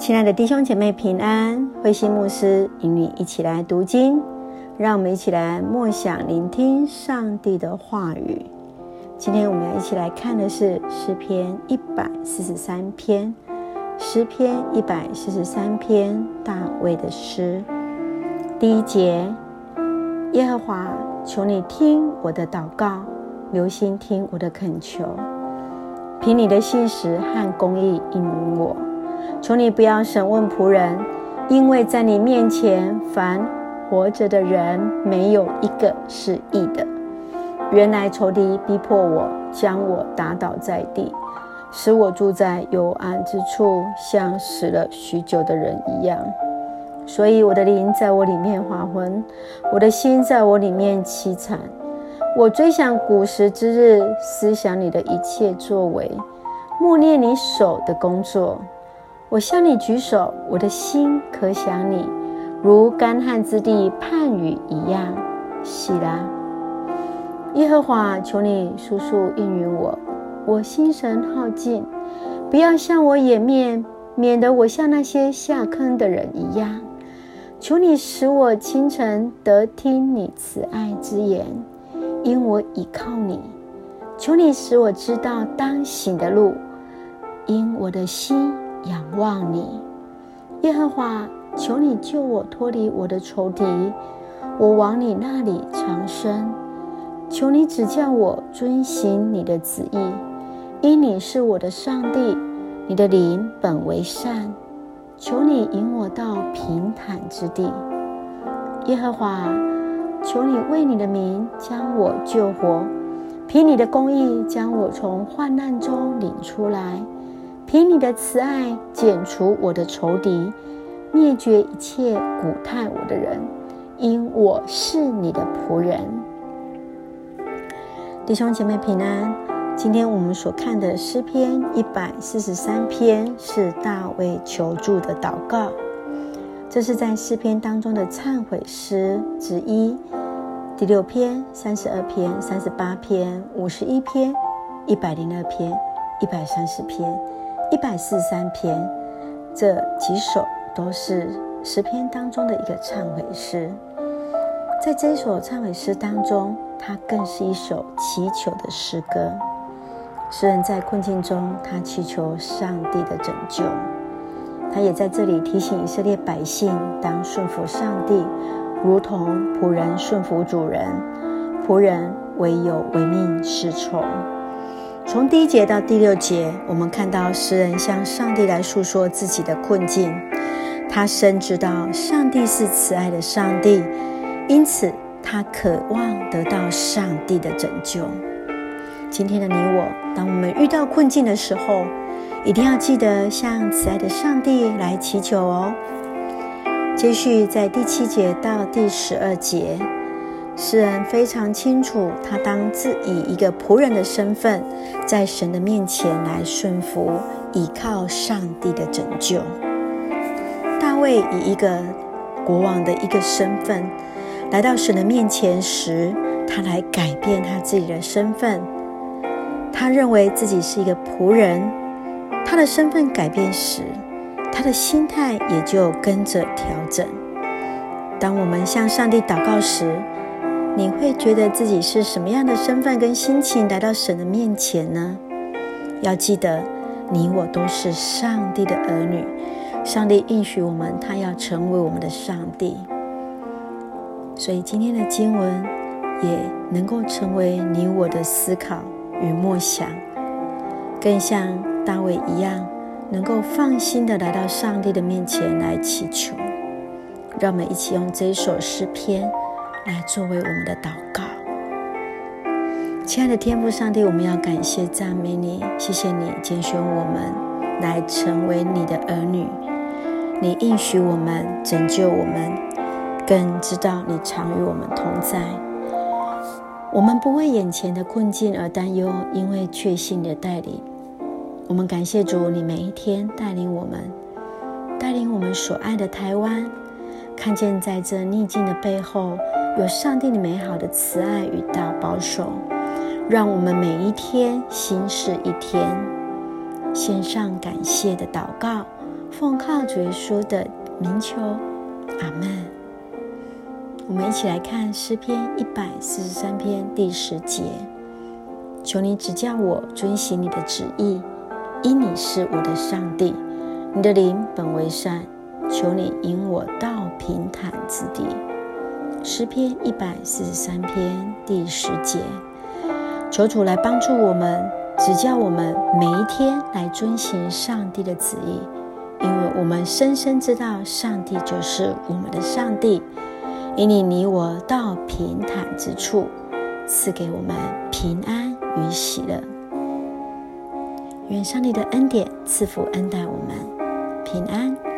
亲爱的弟兄姐妹平安，慧心牧师与你一起来读经，让我们一起来默想聆听上帝的话语。今天我们要一起来看的是诗篇一百四十三篇，诗篇一百四十三篇大卫的诗。第一节，耶和华，求你听我的祷告，留心听我的恳求，凭你的信实和公义应允我。求你不要审问仆人，因为在你面前，凡活着的人没有一个是义的。原来仇敌逼迫我，将我打倒在地，使我住在幽暗之处，像死了许久的人一样。所以我的灵在我里面发昏，我的心在我里面凄惨。我追想古时之日，思想你的一切作为，默念你手的工作。我向你举手，我的心可想你，如干旱之地盼雨一样。喜拉，耶和华，求你速速应允我，我心神耗尽，不要向我掩面，免得我像那些下坑的人一样。求你使我清晨得听你慈爱之言，因我倚靠你。求你使我知道当行的路，因我的心。仰望你，耶和华，求你救我脱离我的仇敌，我往你那里藏身。求你指教我遵行你的旨意，因你是我的上帝，你的灵本为善。求你引我到平坦之地，耶和华，求你为你的名将我救活，凭你的公义将我从患难中领出来。凭你的慈爱，剪除我的仇敌，灭绝一切古态我的人，因我是你的仆人。弟兄姐妹平安。今天我们所看的诗篇一百四十三篇是大卫求助的祷告，这是在诗篇当中的忏悔诗之一。第六篇、三十二篇、三十八篇、五十一篇、一百零二篇、一百三十篇。一百四十三篇，这几首都是诗篇当中的一个忏悔诗。在这首忏悔诗当中，它更是一首祈求的诗歌。诗人在困境中，他祈求上帝的拯救。他也在这里提醒以色列百姓，当顺服上帝，如同仆人顺服主人。仆人唯有唯命是从。从第一节到第六节，我们看到诗人向上帝来诉说自己的困境。他深知道上帝是慈爱的上帝，因此他渴望得到上帝的拯救。今天的你我，当我们遇到困境的时候，一定要记得向慈爱的上帝来祈求哦。接续在第七节到第十二节。诗人非常清楚，他当自以一个仆人的身份，在神的面前来顺服，倚靠上帝的拯救。大卫以一个国王的一个身份来到神的面前时，他来改变他自己的身份。他认为自己是一个仆人，他的身份改变时，他的心态也就跟着调整。当我们向上帝祷告时，你会觉得自己是什么样的身份跟心情来到神的面前呢？要记得，你我都是上帝的儿女，上帝应许我们，他要成为我们的上帝。所以今天的经文也能够成为你我的思考与默想，更像大卫一样，能够放心的来到上帝的面前来祈求。让我们一起用这一首诗篇。来作为我们的祷告，亲爱的天父上帝，我们要感谢赞美你，谢谢你拣选我们来成为你的儿女，你应许我们拯救我们，更知道你常与我们同在。我们不为眼前的困境而担忧，因为确信你的带领。我们感谢主，你每一天带领我们，带领我们所爱的台湾，看见在这逆境的背后。有上帝的美好的慈爱与大保守，让我们每一天新是一天。献上感谢的祷告，奉靠主耶稣的名求，阿门。我们一起来看诗篇一百四十三篇第十节：求你指教我遵行你的旨意，因你是我的上帝，你的灵本为善。求你引我到平坦之地。诗篇一百四十三篇第十节：求主来帮助我们，指教我们每一天来遵行上帝的旨意，因为我们深深知道上帝就是我们的上帝。引领你我到平坦之处，赐给我们平安与喜乐。愿上帝的恩典赐福恩待我们，平安。